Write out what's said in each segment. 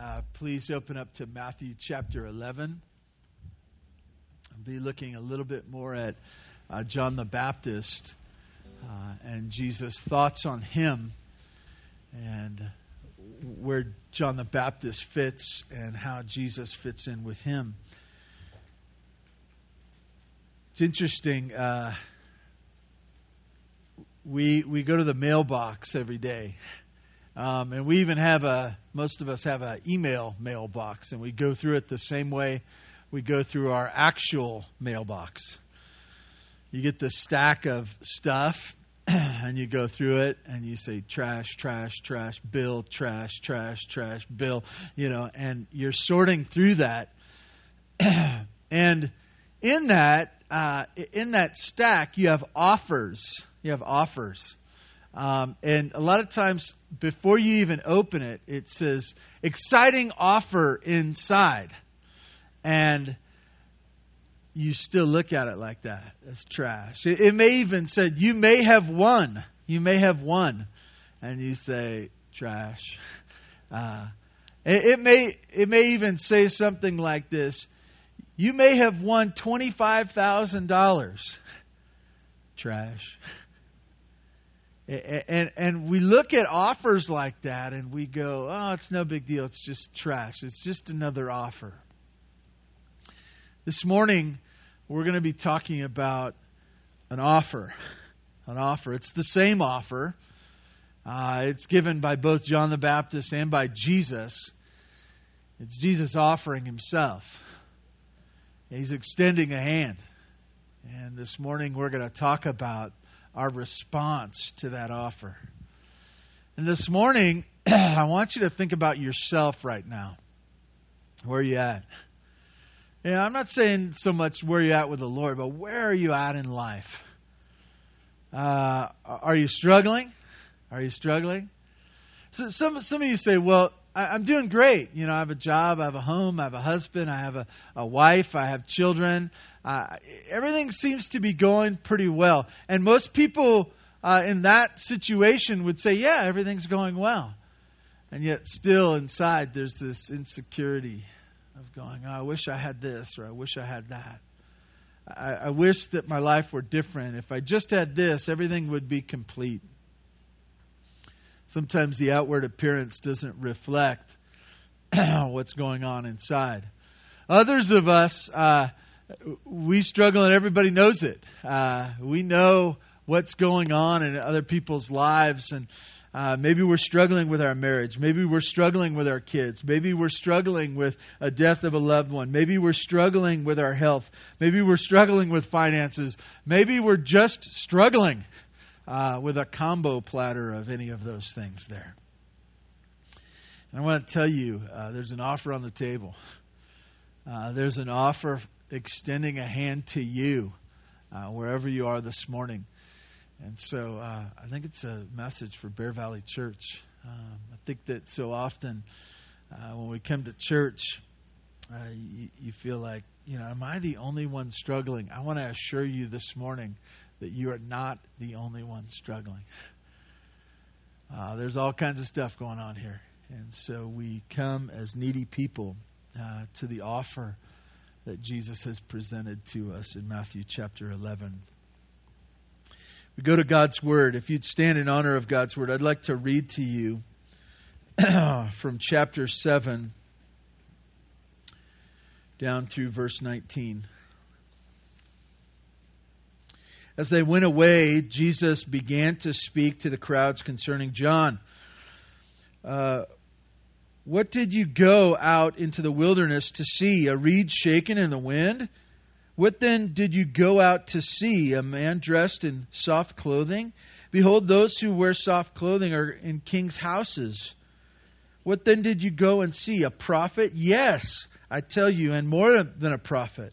Uh, please open up to Matthew chapter 11. I'll be looking a little bit more at uh, John the Baptist uh, and Jesus' thoughts on him and where John the Baptist fits and how Jesus fits in with him. It's interesting. Uh, we we go to the mailbox every day. Um, and we even have a, most of us have an email mailbox, and we go through it the same way we go through our actual mailbox. You get the stack of stuff, and you go through it, and you say trash, trash, trash, bill, trash, trash, trash, bill, you know, and you're sorting through that. and in that, uh, in that stack, you have offers. You have offers. Um, and a lot of times, before you even open it, it says exciting offer inside. And you still look at it like that. That's trash. It, it may even said, you may have won. You may have won. And you say, trash. Uh, it, it, may, it may even say something like this. You may have won $25,000. Trash. And, and we look at offers like that and we go, oh, it's no big deal. It's just trash. It's just another offer. This morning, we're going to be talking about an offer. An offer. It's the same offer. Uh, it's given by both John the Baptist and by Jesus. It's Jesus offering himself. He's extending a hand. And this morning, we're going to talk about our response to that offer. And this morning, I want you to think about yourself right now. Where are you at? Yeah, I'm not saying so much where you're at with the Lord, but where are you at in life? Uh, are you struggling? Are you struggling? So some some of you say, "Well, I, am doing great. You know, I have a job, I have a home, I have a husband, I have a, a wife, I have children. Uh, everything seems to be going pretty well. And most people uh, in that situation would say, yeah, everything's going well. And yet, still inside, there's this insecurity of going, oh, I wish I had this or I wish I had that. I, I wish that my life were different. If I just had this, everything would be complete. Sometimes the outward appearance doesn't reflect what's going on inside. Others of us, uh, we struggle and everybody knows it. Uh, we know what's going on in other people's lives and uh, maybe we're struggling with our marriage. Maybe we're struggling with our kids. Maybe we're struggling with a death of a loved one. Maybe we're struggling with our health. Maybe we're struggling with finances. Maybe we're just struggling uh, with a combo platter of any of those things there. And I want to tell you uh, there's an offer on the table. Uh, there's an offer extending a hand to you uh, wherever you are this morning. And so uh, I think it's a message for Bear Valley Church. Um, I think that so often uh, when we come to church, you, you, feel like, you know, am I the only one struggling? I want to assure you this morning that you are not the only one struggling. Uh, there's all kinds of stuff going on here. And so we come as needy people uh, to the offer that Jesus has presented to us in Matthew chapter 11. We go to God's Word. If you'd stand in honor of God's Word, I'd like to read to you from chapter 7 down through verse 19. As they went away, Jesus began to speak to the crowds concerning John. Uh, what did you go out into the wilderness to see? A reed shaken in the wind? What then did you go out to see? A man dressed in soft clothing? Behold, those who wear soft clothing are in king's houses. What then did you go and see? A prophet? Yes, I tell you, and more than a prophet.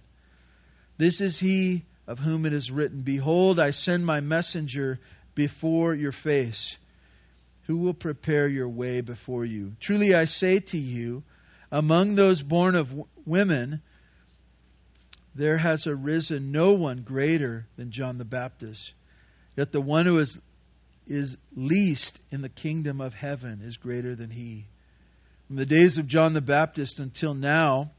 This is he of whom it is written, Behold, I send my messenger before your face who will prepare your way before you. Truly I say to you, among those born of women, there has arisen no one greater than John the Baptist. Yet the one who is, is least in the kingdom of heaven is greater than he. From the days of John the Baptist until now,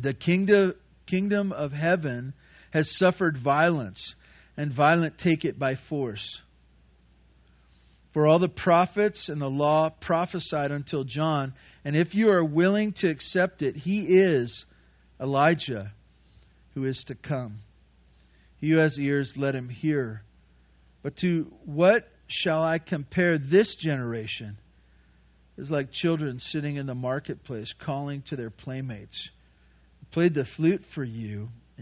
the kingdom, kingdom of heaven has suffered violence, and violent take it by force. For all the prophets and the law prophesied until John, and if you are willing to accept it, he is Elijah who is to come. He who has ears, let him hear. But to what shall I compare this generation? It's like children sitting in the marketplace calling to their playmates. Played the flute for you,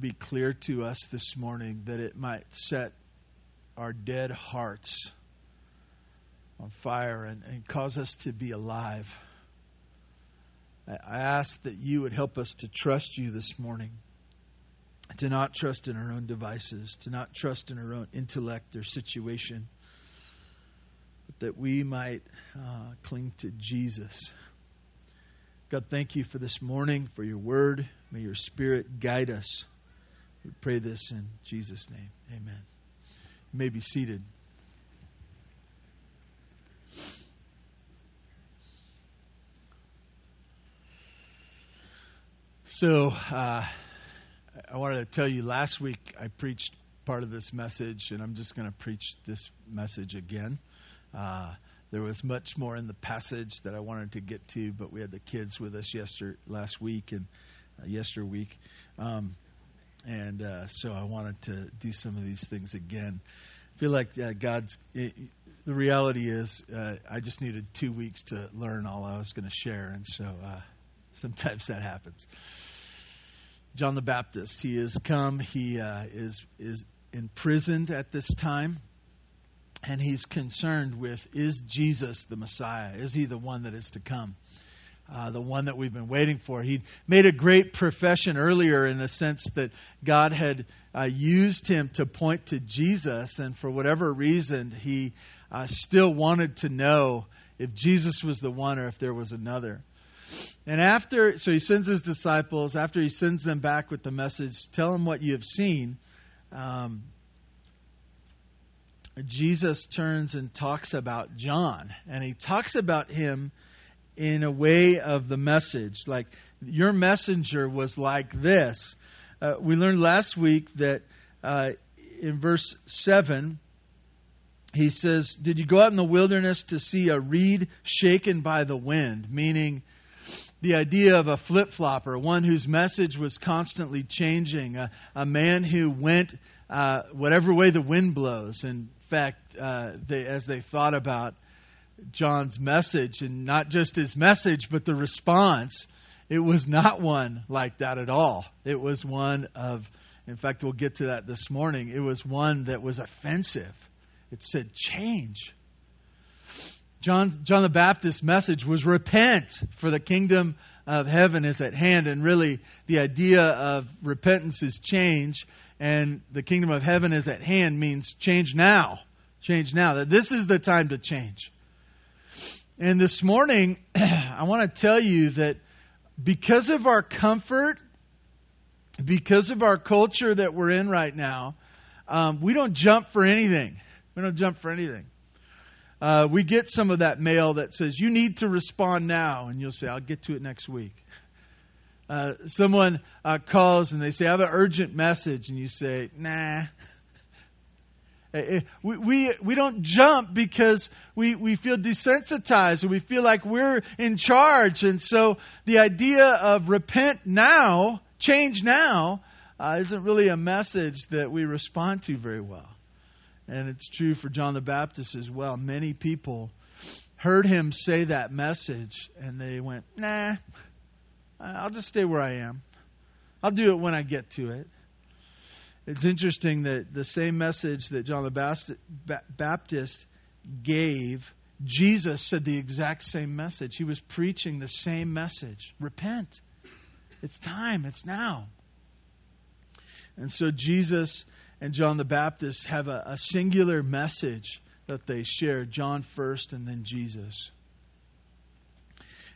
be clear to us this morning that it might set our dead hearts on fire and, and cause us to be alive. I ask that you would help us to trust you this morning, to not trust in our own devices, to not trust in our own intellect or situation, but that we might uh, cling to Jesus. God, thank you for this morning, for your word. May your spirit guide us. We pray this in Jesus' name. Amen. You may be seated. So, uh, I wanted to tell you last week I preached part of this message, and I'm just going to preach this message again. Uh, there was much more in the passage that I wanted to get to, but we had the kids with us yesterday, last week and uh, yester week, um, and uh, so I wanted to do some of these things again. I feel like uh, God's. It, the reality is, uh, I just needed two weeks to learn all I was going to share, and so uh, sometimes that happens. John the Baptist. He has come. He uh, is is imprisoned at this time, and he's concerned with: Is Jesus the Messiah? Is he the one that is to come? Uh, the one that we've been waiting for. He made a great profession earlier in the sense that God had uh, used him to point to Jesus, and for whatever reason, he uh, still wanted to know if Jesus was the one or if there was another. And after, so he sends his disciples, after he sends them back with the message, tell them what you have seen. Um, Jesus turns and talks about John, and he talks about him in a way of the message. Like, your messenger was like this. Uh, we learned last week that uh, in verse 7, he says, Did you go out in the wilderness to see a reed shaken by the wind? Meaning, the idea of a flip flopper, one whose message was constantly changing, a, a man who went uh, whatever way the wind blows. In fact, uh, they, as they thought about John's message, and not just his message, but the response, it was not one like that at all. It was one of, in fact, we'll get to that this morning, it was one that was offensive. It said, change. John, John the Baptist's message was repent, for the kingdom of heaven is at hand. And really, the idea of repentance is change, and the kingdom of heaven is at hand means change now. Change now. That this is the time to change. And this morning, I want to tell you that because of our comfort, because of our culture that we're in right now, um, we don't jump for anything. We don't jump for anything uh, we get some of that mail that says, You need to respond now. And you'll say, I'll get to it next week. Uh, someone uh, calls and they say, I have an urgent message. And you say, Nah. Eh, eh, we, we, we don't jump because we, we feel desensitized and we feel like we're in charge. And so the idea of repent now, change now, uh, isn't really a message that we respond to very well. And it's true for John the Baptist as well. Many people heard him say that message and they went, nah, I'll just stay where I am. I'll do it when I get to it. It's interesting that the same message that John the Baptist gave Jesus said the exact same message. He was preaching the same message repent. It's time, it's now. And so Jesus and John the Baptist have a, a singular message that they share John first and then Jesus.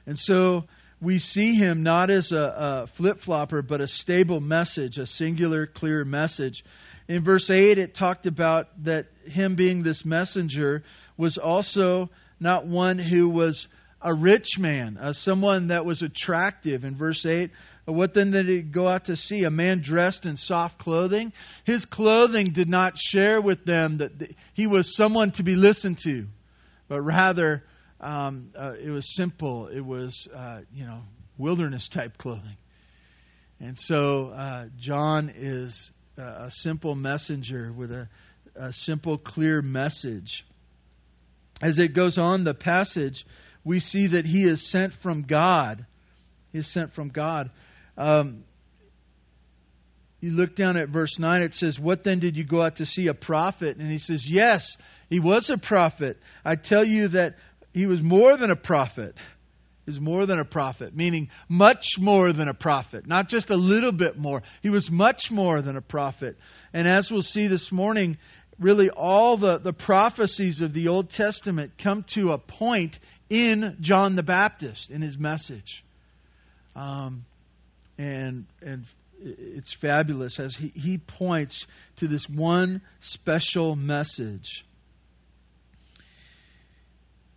And so we see him not as a, a flip flopper, but a stable message, a singular, clear message. In verse 8, it talked about that him being this messenger was also not one who was a rich man, uh, someone that was attractive. In verse 8, what then did he go out to see? A man dressed in soft clothing? His clothing did not share with them that he was someone to be listened to, but rather um, uh, it was simple. It was, uh, you know, wilderness type clothing. And so uh, John is a simple messenger with a, a simple, clear message. As it goes on, the passage, we see that he is sent from God. He is sent from God. Um, you look down at verse 9, it says, What then did you go out to see? A prophet? And he says, Yes, he was a prophet. I tell you that he was more than a prophet. He was more than a prophet, meaning much more than a prophet, not just a little bit more. He was much more than a prophet. And as we'll see this morning, really all the, the prophecies of the Old Testament come to a point in John the Baptist, in his message. Um, and, and it's fabulous as he, he points to this one special message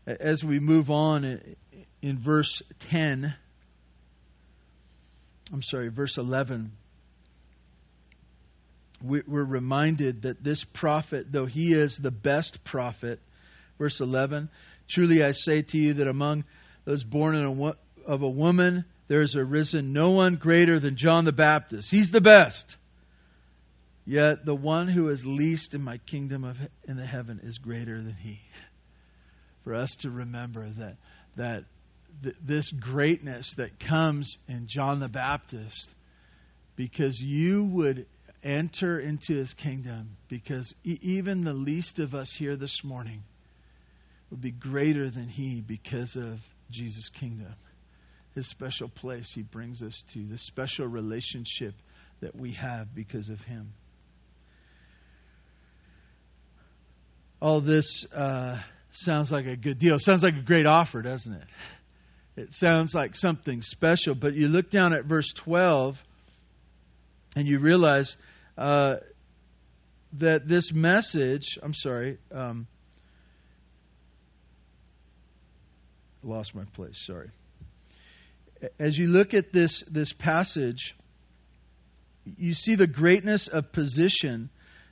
as we move on uh, in verse 10, I'm sorry, verse 11, we're reminded that this prophet, though he is the best prophet, verse 11, truly I say to you that among those born a, of a woman, there has arisen no one greater than John the Baptist. He's the best. Yet the one who is least in my kingdom of in the heaven is greater than he for us to remember that that th- this greatness that comes in John the Baptist because you would enter into his kingdom because e- even the least of us here this morning would be greater than he because of Jesus' kingdom. His special place he brings us to, the special relationship that we have because of him. All this uh, sounds like a good deal. Sounds like a great offer, doesn't it? It sounds like something special. But you look down at verse 12 and you realize uh, that this message, I'm sorry, um, lost my place, sorry. As you look at this, this passage, you see the greatness of position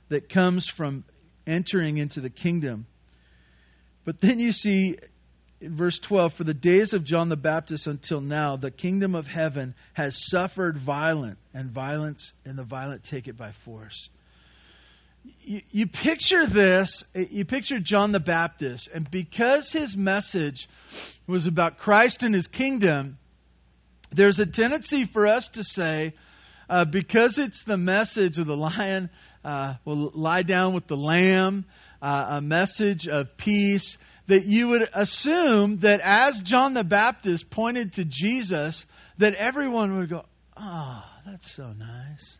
that comes from entering into the kingdom. But then you see in verse 12 for the days of John the Baptist until now, the kingdom of heaven has suffered violence, and violence, and the violent take it by force. You, you picture this, you picture John the Baptist, and because his message was about Christ and his kingdom, there's a tendency for us to say, uh, because it's the message of the lion uh, will lie down with the lamb, uh, a message of peace, that you would assume that as John the Baptist pointed to Jesus, that everyone would go, Oh, that's so nice.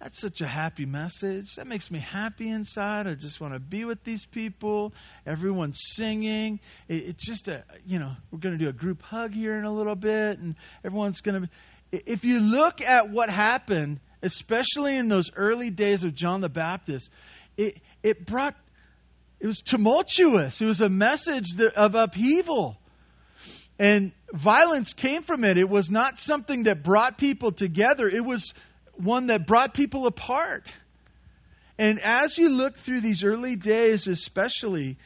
That's such a happy message. That makes me happy inside. I just want to be with these people. Everyone's singing. It, it's just a, you know, we're going to do a group hug here in a little bit, and everyone's going to. If you look at what happened, especially in those early days of John the Baptist, it, it brought, it was tumultuous. It was a message of upheaval. And violence came from it. It was not something that brought people together, it was one that brought people apart. And as you look through these early days, especially,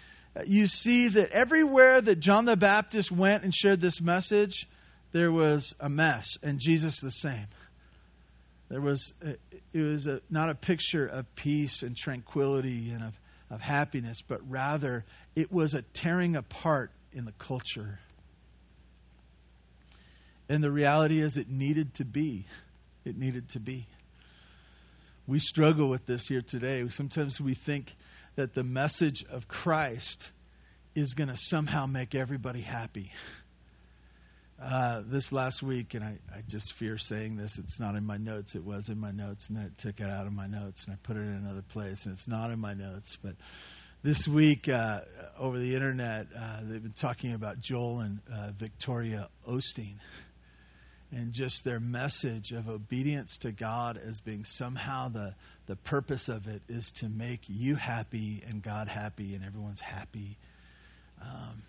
you see that everywhere that John the Baptist went and shared this message, there was a mess, and Jesus the same. There was uh, it was a, not a picture of peace and tranquility and of, of happiness, but rather it was a tearing apart in the culture. And the reality is, it needed to be. It needed to be. We struggle with this here today. Sometimes we think that the message of Christ is going to somehow make everybody happy. Uh, this last week, and I, I just fear saying this, it's not in my notes. It was in my notes, and then I took it out of my notes and I put it in another place, and it's not in my notes. But this week, uh, over the internet, uh, they've been talking about Joel and uh, Victoria Osteen and just their message of obedience to God as being somehow the, the purpose of it is to make you happy and God happy and everyone's happy. Um,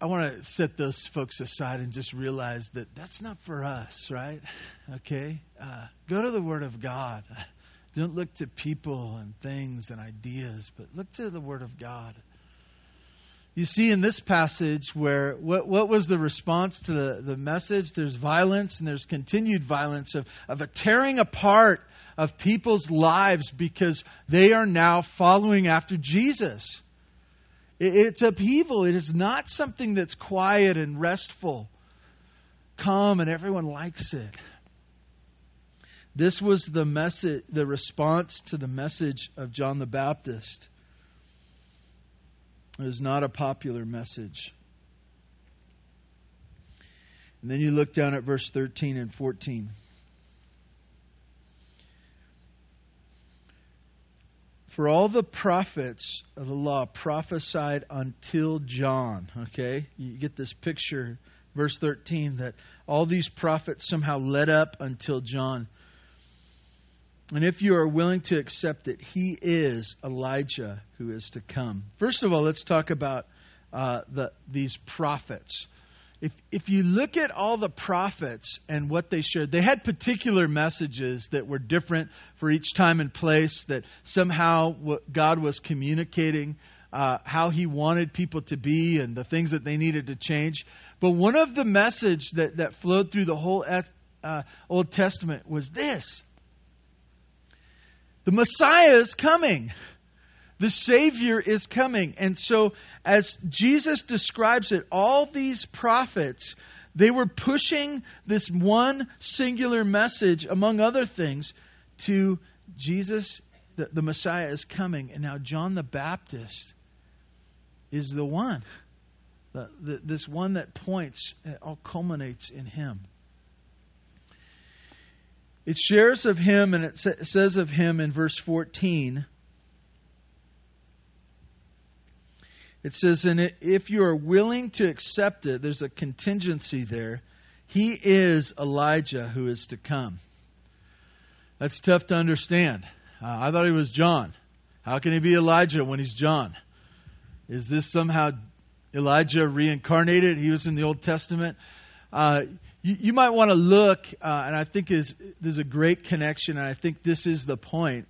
I, want to set those folks aside and just realize that that's not for us, right? Okay? Uh, go to the Word of God. Don't look to people and things and ideas, but look to the Word of God you see in this passage where what, what was the response to the, the message? There's violence and there's continued violence of, of a tearing apart of people's lives because they are now following after Jesus. It, it's upheaval. It is not something that's quiet and restful, calm, and everyone likes it. This was the message, the response to the message of John the Baptist. It was not a popular message. And then you look down at verse 13 and 14. For all the prophets of the law prophesied until John. Okay? You get this picture, verse 13, that all these prophets somehow led up until John. And if you are willing to accept it, he is Elijah who is to come. First of all, let's talk about uh, the, these prophets. If, if you look at all the prophets and what they shared, they had particular messages that were different for each time and place, that somehow God was communicating uh, how he wanted people to be and the things that they needed to change. But one of the message that, that flowed through the whole uh, Old Testament was this the Messiah is coming. The Savior is coming. And so, as Jesus describes it, all these prophets, they were pushing this one singular message, among other things, to Jesus, the, the Messiah is coming. And now, John the Baptist is the one. The, the, this one that points, it all culminates in him. It shares of him, and it says of him in verse 14. It says, and if you are willing to accept it, there's a contingency there. He is Elijah who is to come. That's tough to understand. Uh, I thought he was John. How can he be Elijah when he's John? Is this somehow Elijah reincarnated? He was in the Old Testament. Uh, you, you might want to look, uh, and I think there's a great connection, and I think this is the point.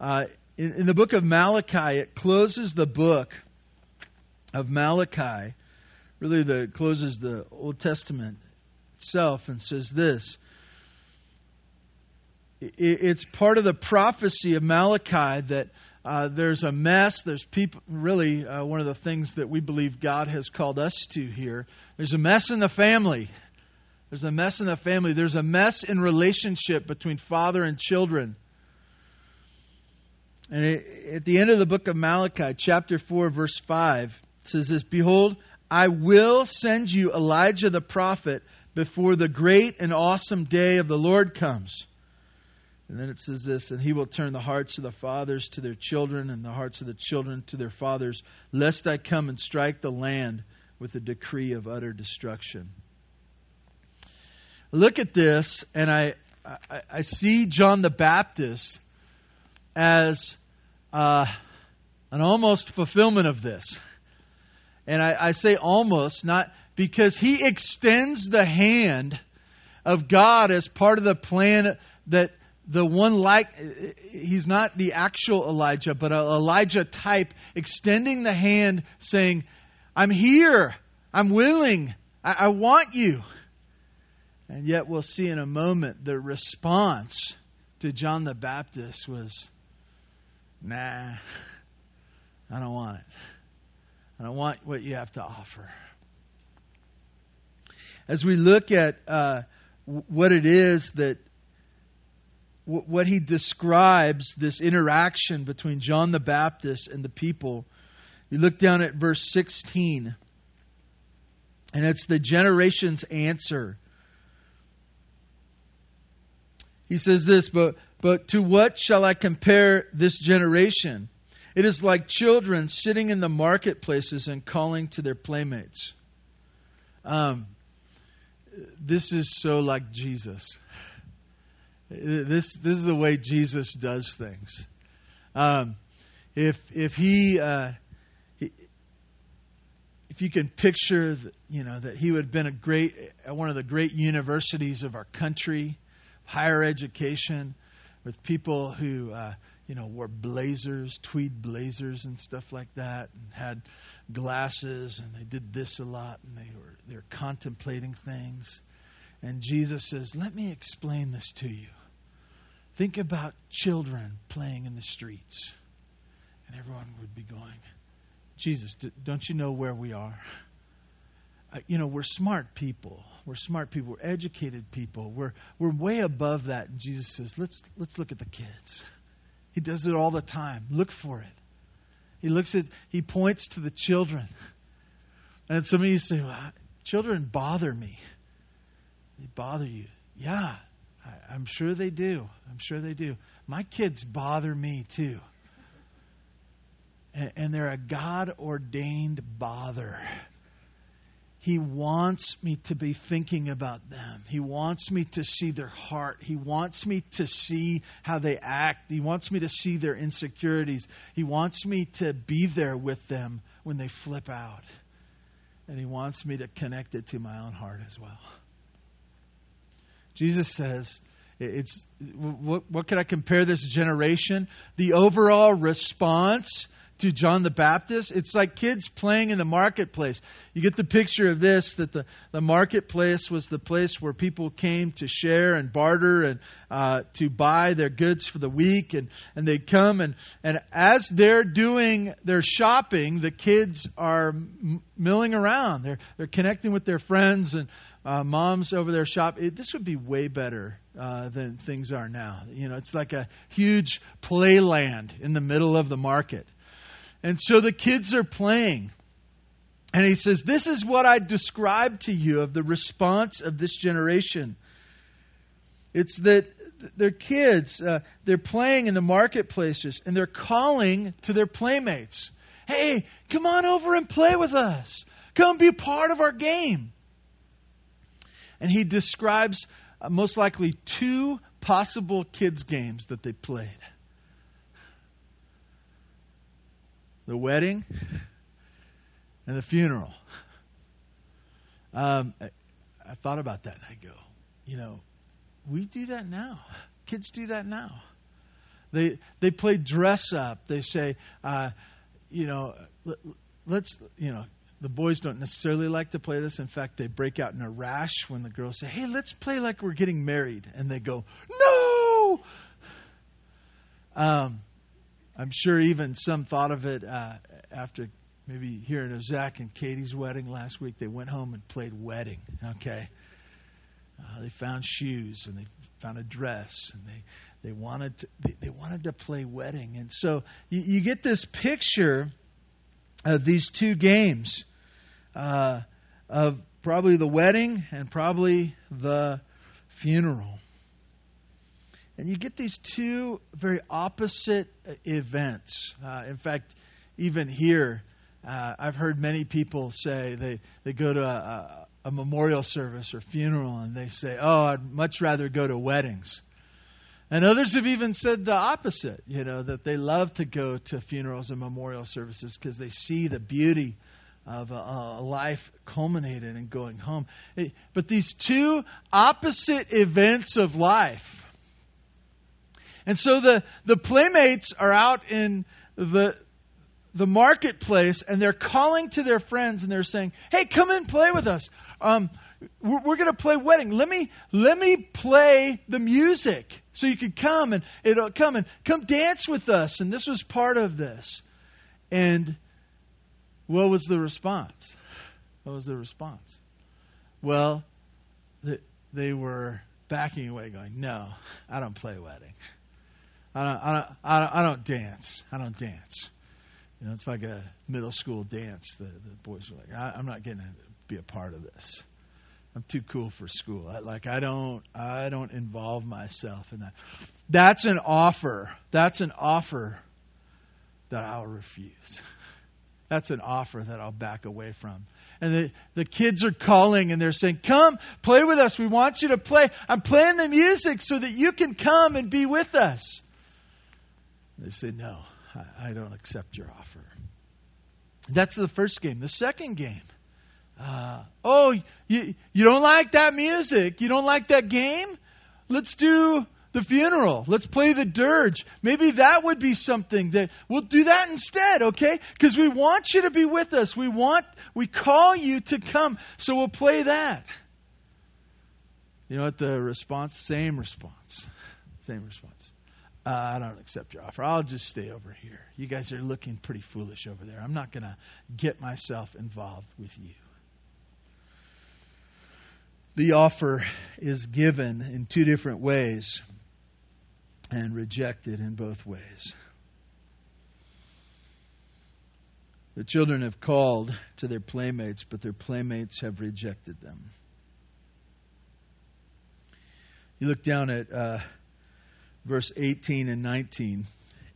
Uh, in, in the book of Malachi, it closes the book of Malachi, really the closes the Old Testament itself, and says this. It's part of the prophecy of Malachi that uh, there's a mess. There's people, really, uh, one of the things that we believe God has called us to here. There's a mess in the family. There's a mess in the family. There's a mess in relationship between father and children. And at the end of the book of Malachi, chapter 4, verse 5, says this Behold, I will send you Elijah the prophet before the great and awesome day of the Lord comes. And then it says this, and he will turn the hearts of the fathers to their children, and the hearts of the children to their fathers, lest I come and strike the land with a decree of utter destruction look at this and I, I, I see John the Baptist as uh, an almost fulfillment of this. And I, I say almost, not because he extends the hand of God as part of the plan that the one like he's not the actual Elijah, but an Elijah type, extending the hand, saying, I'm here, I'm willing, I, I want you. And yet, we'll see in a moment the response to John the Baptist was, nah, I don't want it. I want what you have to offer. As we look at uh, what it is that, what he describes, this interaction between John the Baptist and the people, You look down at verse 16, and it's the generation's answer. He says this, but, but to what shall I compare this generation? It is like children sitting in the marketplaces and calling to their playmates. Um, this is so like Jesus. This this is the way Jesus does things. Um, if if he, uh, if you can picture, you know that he would have been a great at one of the great universities of our country, higher education, with people who uh, you know wore blazers, tweed blazers and stuff like that, and had glasses, and they did this a lot, and they were they're contemplating things. And Jesus says, "Let me explain this to you." Think about children playing in the streets. And everyone would be going, Jesus, don't you know where we are? You know, we're smart people. We're smart people. We're educated people. We're, we're way above that. And Jesus says, let's, let's look at the kids. He does it all the time. Look for it. He looks at, he points to the children. And some of you say, well, children bother me. They bother you. Yeah, I, I'm sure they do. I'm sure they do. My kids bother me too. And, and they're a God ordained bother. He wants me to be thinking about them. He wants me to see their heart. He wants me to see how they act. He wants me to see their insecurities. He wants me to be there with them when they flip out. And He wants me to connect it to my own heart as well. Jesus says, it's what, what can I compare this generation? The overall response to John the Baptist, it's like kids playing in the marketplace. You get the picture of this that the, the marketplace was the place where people came to share and barter and uh, to buy their goods for the week. And, and they come, and, and as they're doing their shopping, the kids are milling around. They're, they're connecting with their friends and uh, moms over their shop. It, this would be way better uh, than things are now. You know, it's like a huge playland in the middle of the market. And so the kids are playing. And he says, This is what I described to you of the response of this generation. It's that they're kids, uh, they're playing in the marketplaces, and they're calling to their playmates Hey, come on over and play with us. Come be part of our game. And he describes uh, most likely two possible kids' games that they played the wedding and the funeral. Um, I, I thought about that and I go, you know, we do that now. Kids do that now. They they play dress up. They say, uh, you know, let, let's you know, the boys don't necessarily like to play this. In fact, they break out in a rash when the girls say, "Hey, let's play like we're getting married," and they go, "No." Um, I'm sure even some thought of it uh, after maybe hearing of Zach and Katie's wedding last week. They went home and played wedding. Okay, uh, they found shoes and they found a dress and they they wanted to, they, they wanted to play wedding, and so you, you get this picture of these two games uh, of probably the wedding and probably the funeral. And you get these two very opposite events. Uh, in fact, even here, uh, I've heard many people say they, they go to a, a, a memorial service or funeral and they say, Oh, I'd much rather go to weddings. And others have even said the opposite, you know, that they love to go to funerals and memorial services because they see the beauty of a, a, life culminated in going home. But these two opposite events of life. And so the, the playmates are out in the, the marketplace and they're calling to their friends and they're saying, Hey, come and play with us. Um, we're, we're going to play wedding. Let me, let me play the music so you could come and it'll come and come dance with us. And this was part of this. And what was the response? What was the response? Well, they were backing away, going, "No, I don't play wedding. I don't, I don't, I don't, I don't dance. I don't dance." You know, it's like a middle school dance. The, the boys are like, I, I'm not going to be a part of this. I'm too cool for school. I, like I don't I don't involve myself in that. That's an offer. That's an offer that I'll refuse. That's an offer that I'll back away from. And the, the kids are calling and they're saying, Come, play with us. We want you to play. I'm playing the music so that you can come and be with us. They say, No, I, I don't accept your offer. That's the first game. The second game uh, oh, you, you don't like that music? You don't like that game? Let's do the funeral. Let's play the dirge. Maybe that would be something that we'll do that instead, okay? Because we want you to be with us. We want, we call you to come. So we'll play that. You know what the response? Same response. Same response. Uh, I don't accept your offer. I'll just stay over here. You guys are looking pretty foolish over there. I'm not going to get myself involved with you the offer is given in two different ways and rejected in both ways. The children have called to their playmates, but their playmates have rejected them. You look down at uh, verse 18 and 19,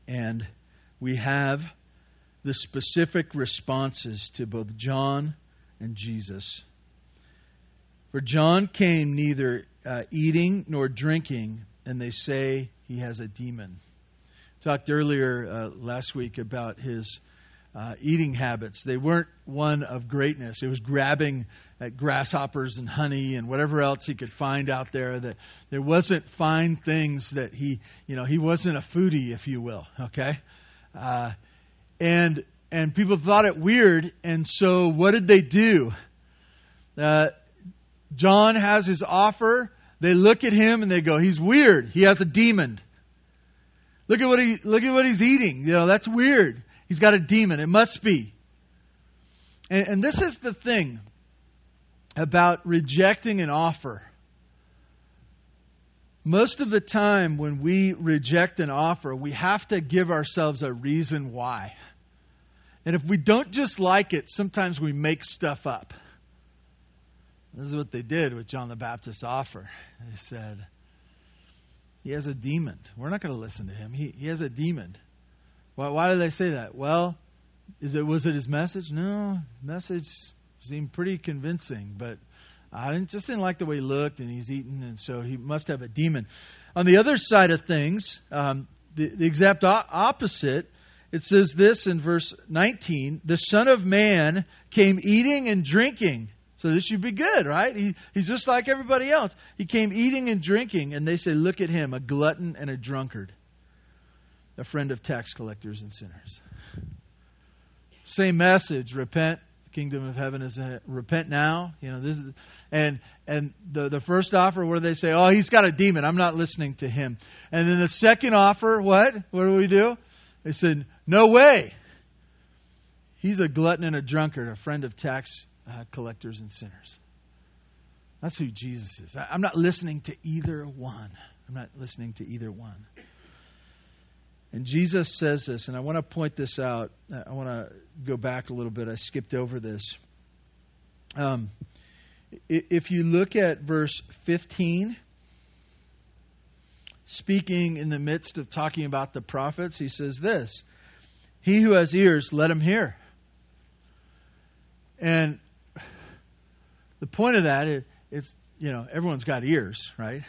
and we have the specific responses to both John and Jesus. For John came neither uh, eating nor drinking, and they say he has a demon. Talked earlier uh, last week about his uh, eating habits. They weren't one of greatness. It was grabbing at grasshoppers and honey and whatever else he could find out there. That there wasn't fine things that he, you know, he wasn't a foodie, if you will. Okay, uh, and and people thought it weird. And so, what did they do? Uh, John has his offer. They look at him and they go, "He's weird. He has a demon." Look at what he look at what he's eating. You know, that's weird. He's got a demon. It must be. And, and this is the thing about rejecting an offer. Most of the time, when we reject an offer, we have to give ourselves a reason why. And if we don't just like it, sometimes we make stuff up. This is what they did with John the Baptist's offer. They said, He has a demon. We're not going to listen to him. He, he has a demon. Why, why did they say that? Well, is it was it his message? No, message seemed pretty convincing, but I didn't, just didn't like the way he looked, and he's eating, and so he must have a demon. On the other side of things, um, the, the exact opposite, it says this in verse 19: "The Son of Man came eating and drinking." So this should be good, right? He, he's just like everybody else. He came eating and drinking, and they say, Look at him, a glutton and a drunkard, a friend of tax collectors and sinners. Same message repent. The kingdom of heaven is a, repent now. You know, this is, and and the, the first offer where they say, Oh, he's got a demon. I'm not listening to him. And then the second offer, what? What do we do? They said, No way. He's a glutton and a drunkard, a friend of tax uh, collectors and sinners. That's who Jesus is. I, I'm not listening to either one. I'm not listening to either one. And Jesus says this, and I want to point this out. I want to go back a little bit. I skipped over this. Um, if you look at verse 15, speaking in the midst of talking about the prophets, he says this He who has ears, let him hear. And the point of that is it's you know everyone's got ears, right?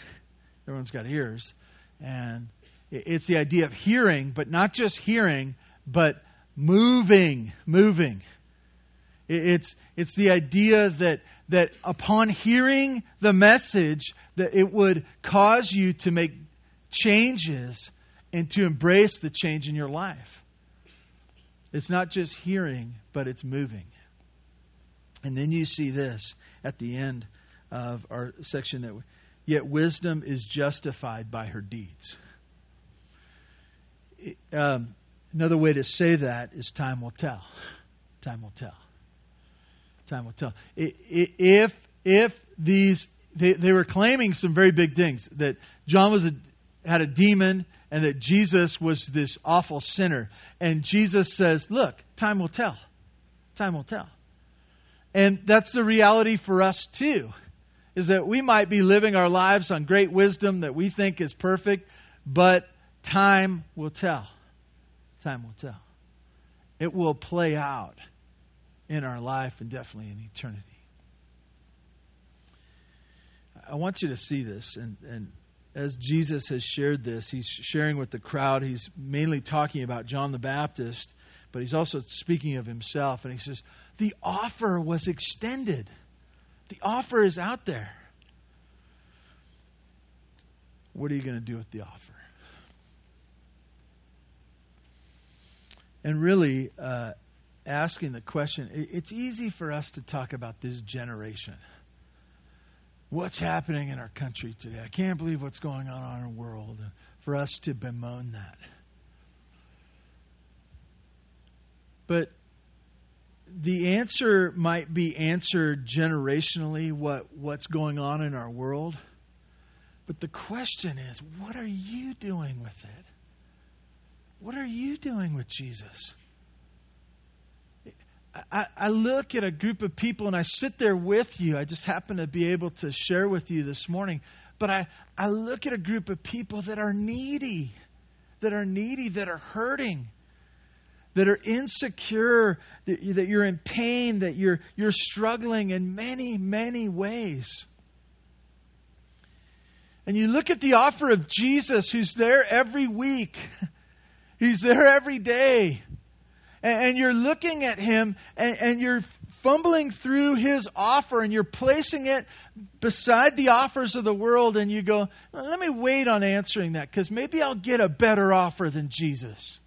Everyone's got ears, and it's the idea of hearing, but not just hearing, but moving, moving. It's it's the idea that that upon hearing the message, that it would cause you to make changes and to embrace the change in your life. It's not just hearing, but it's moving. And then you see this at the end of our section that yet wisdom is justified by her deeds. Um, another way to say that is time will tell. Time will tell. Time will tell. If if these they, they were claiming some very big things that John was a, had a demon and that Jesus was this awful sinner. And Jesus says, Look, time will tell. Time will tell. And that's the reality for us too, is that we might be living our lives on great wisdom that we think is perfect, but time will tell. Time will tell. It will play out in our life and definitely in eternity. I want you to see this, and, and as Jesus has shared this, he's sharing with the crowd. He's mainly talking about John the Baptist, but he's also speaking of himself. And he says, The offer was extended, the offer is out there. What are you going to do with the offer? And really, uh, asking the question, it's easy for us to talk about this generation what's happening in our country today. I can't believe what's going on in our world. For us to bemoan that. But the answer might be answered generationally what, what's going on in our world. But the question is, what are you doing with it? What are you doing with Jesus? I, I look at a group of people and I sit there with you. I just happen to be able to share with you this morning. But I, I look at a group of people that are needy, that are needy, that are hurting, that are insecure, that, that you're in pain, that you're, you're struggling in many, many ways. And you look at the offer of Jesus, who's there every week, He's there every day and, you're looking at him and, and you're fumbling through his offer and you're placing it beside the offers of the world and you go, let me wait on answering that because maybe I'll get a better offer than Jesus.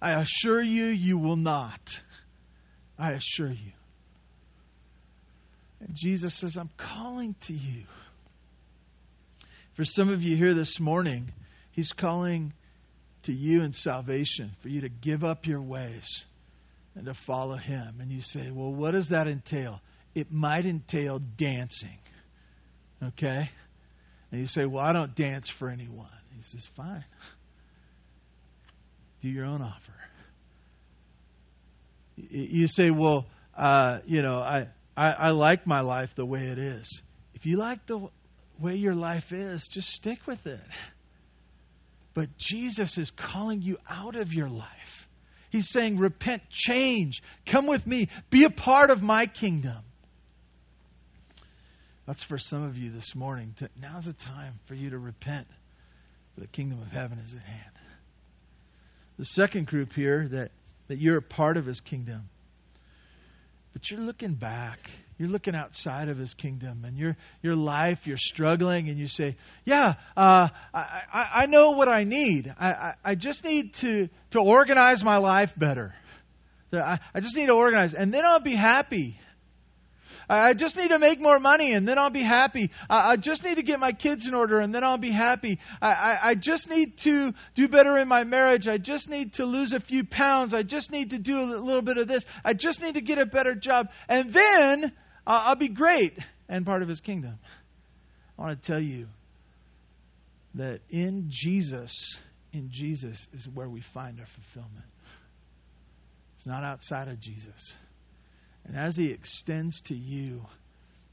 I assure you, you will not. I assure you. And Jesus says, I'm calling to you. For some of you here this morning, He's calling to you in salvation, for you to give up your ways and to follow Him. And you say, well, what does that entail? It might entail dancing. Okay? And you say, well, I don't dance for anyone. He says, fine. Do your own offer. You say, well, uh, you know, I, I, I like my life the way it is. If you like the way your life is, just stick with it. But Jesus is calling you out of your life. He's saying, Repent, change, come with me, be a part of my kingdom. That's for some of you this morning. Now's the time for you to repent, for the kingdom of heaven is at hand. The second group here that, that you're a part of his kingdom, but you're looking back you're looking outside of his kingdom and your your life you're struggling and you say yeah uh, I, I, I know what i need I, I, I just need to to organize my life better I, I just need to organize and then i'll be happy I just need to make more money and then I'll be happy. I just need to get my kids in order and then I'll be happy. I, I, I just need to do better in my marriage. I just need to lose a few pounds. I just need to do a little bit of this. I just need to get a better job. And then I'll be great and part of his kingdom. I want to tell you that in Jesus, in Jesus is where we find our fulfillment. It's not outside of Jesus. And as He extends to you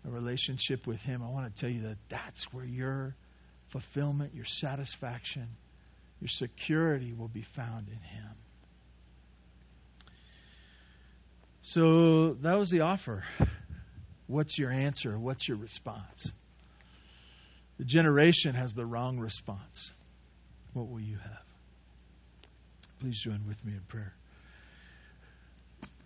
a relationship with Him, I want to tell you that that's where your fulfillment, your satisfaction, your security will be found in Him. So that was the offer. What's your answer? What's your response? The generation has the wrong response. What will you have? Please join with me in prayer.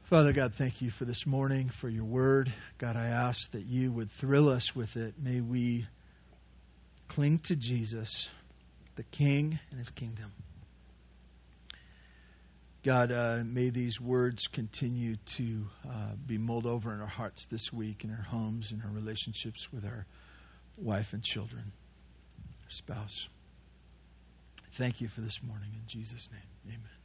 Father God, thank you for this morning, for your word. God, I ask that you would thrill us with it. May we cling to Jesus, the King and his kingdom. God, uh, may these words continue to uh, be mulled over in our hearts this week, in our homes, in our relationships with our wife and children, our spouse. Thank you for this morning. In Jesus' name, amen.